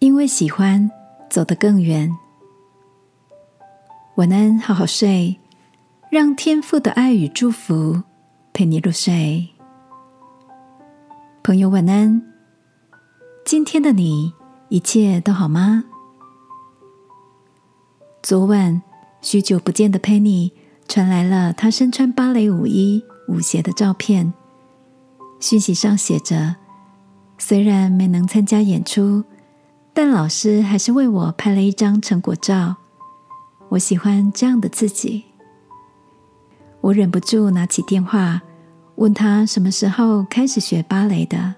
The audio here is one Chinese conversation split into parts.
因为喜欢走得更远。晚安，好好睡，让天父的爱与祝福陪你入睡。朋友，晚安。今天的你一切都好吗？昨晚，许久不见的 Penny 传来了她身穿芭蕾舞衣、舞鞋的照片。讯息上写着：“虽然没能参加演出。”但老师还是为我拍了一张成果照。我喜欢这样的自己。我忍不住拿起电话，问他什么时候开始学芭蕾的。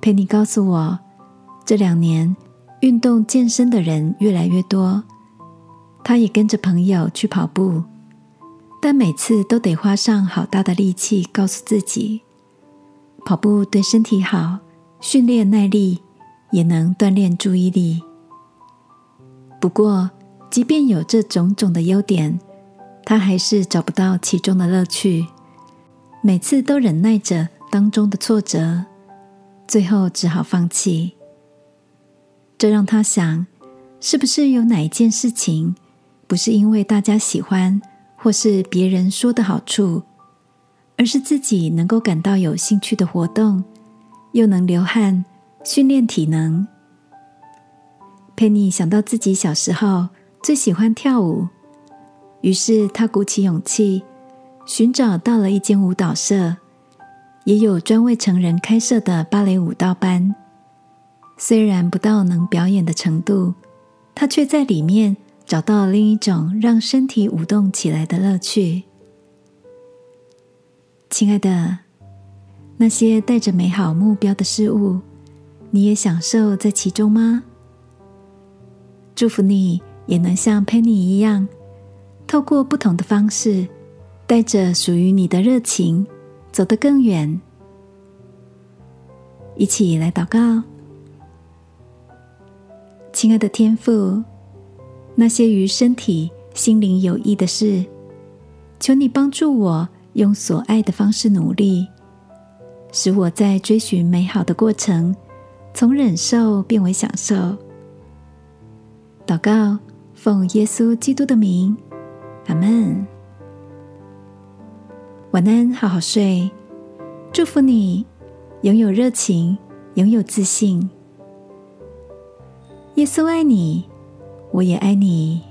佩妮告诉我，这两年运动健身的人越来越多，他也跟着朋友去跑步，但每次都得花上好大的力气，告诉自己，跑步对身体好，训练耐力。也能锻炼注意力。不过，即便有这种种的优点，他还是找不到其中的乐趣。每次都忍耐着当中的挫折，最后只好放弃。这让他想：是不是有哪一件事情，不是因为大家喜欢或是别人说的好处，而是自己能够感到有兴趣的活动，又能流汗？训练体能。佩妮想到自己小时候最喜欢跳舞，于是她鼓起勇气，寻找到了一间舞蹈社，也有专为成人开设的芭蕾舞蹈班。虽然不到能表演的程度，她却在里面找到了另一种让身体舞动起来的乐趣。亲爱的，那些带着美好目标的事物。你也享受在其中吗？祝福你也能像 Penny 一样，透过不同的方式，带着属于你的热情，走得更远。一起来祷告，亲爱的天父，那些与身体、心灵有益的事，求你帮助我用所爱的方式努力，使我在追寻美好的过程。从忍受变为享受。祷告，奉耶稣基督的名，阿门。晚安，好好睡。祝福你，拥有热情，拥有自信。耶稣爱你，我也爱你。